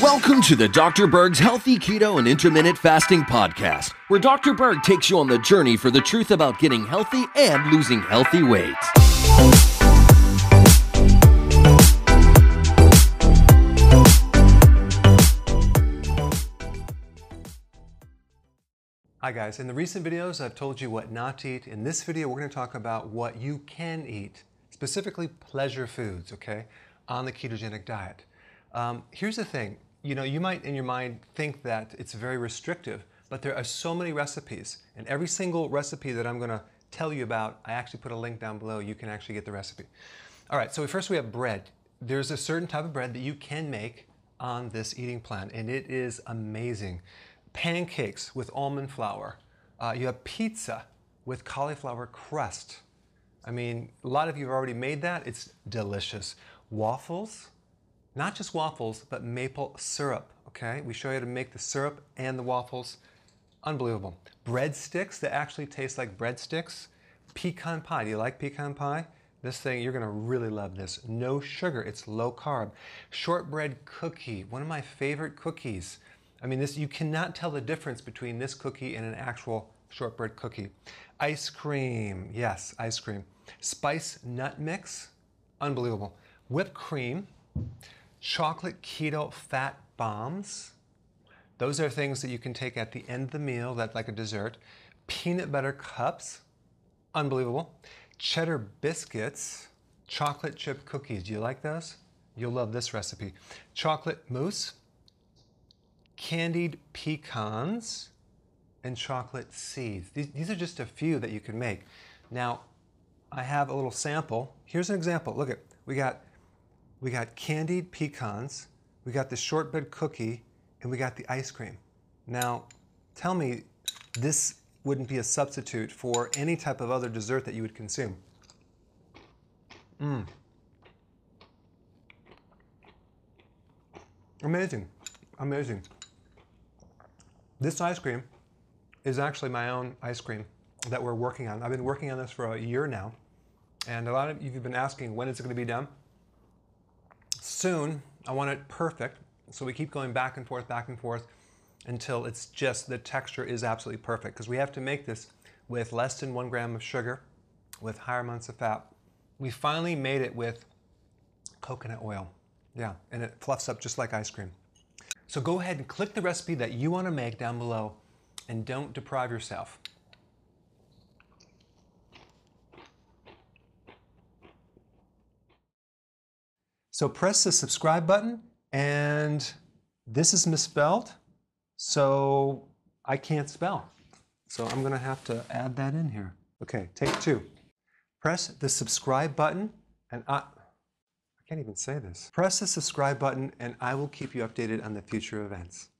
Welcome to the Dr. Berg's Healthy Keto and Intermittent Fasting Podcast, where Dr. Berg takes you on the journey for the truth about getting healthy and losing healthy weight. Hi guys, in the recent videos I've told you what not to eat. In this video we're going to talk about what you can eat, specifically pleasure foods, okay, on the ketogenic diet. Um, here's the thing, you know, you might in your mind think that it's very restrictive, but there are so many recipes, and every single recipe that I'm going to tell you about, I actually put a link down below. You can actually get the recipe. All right, so first we have bread. There's a certain type of bread that you can make on this eating plan, and it is amazing pancakes with almond flour. Uh, you have pizza with cauliflower crust. I mean, a lot of you have already made that. It's delicious. Waffles, not just waffles, but maple syrup. Okay, we show you how to make the syrup and the waffles. Unbelievable. Breadsticks that actually taste like breadsticks. Pecan pie. Do you like pecan pie? This thing, you're gonna really love this. No sugar, it's low carb. Shortbread cookie, one of my favorite cookies. I mean, this you cannot tell the difference between this cookie and an actual shortbread cookie. Ice cream, yes, ice cream. Spice nut mix, unbelievable. Whipped cream, chocolate keto fat bombs. Those are things that you can take at the end of the meal, that's like a dessert. Peanut butter cups, unbelievable. Cheddar biscuits, chocolate chip cookies. Do you like those? You'll love this recipe. Chocolate mousse, candied pecans, and chocolate seeds. These, these, are just a few that you can make. Now, I have a little sample. Here's an example. Look at, we got, we got candied pecans, we got the shortbread cookie, and we got the ice cream. Now, tell me this wouldn't be a substitute for any type of other dessert that you would consume. Mmm. Amazing. Amazing. This ice cream is actually my own ice cream that we're working on. I've been working on this for a year now, and a lot of you have been asking when is it going to be done. Soon, I want it perfect, so we keep going back and forth, back and forth until it's just the texture is absolutely perfect because we have to make this with less than one gram of sugar, with higher amounts of fat. We finally made it with coconut oil. Yeah, and it fluffs up just like ice cream. So go ahead and click the recipe that you want to make down below and don't deprive yourself. So press the subscribe button and this is misspelled, so I can't spell. So I'm gonna have to add that in here. Okay, take two. Press the subscribe button and I, I can't even say this. Press the subscribe button and I will keep you updated on the future events.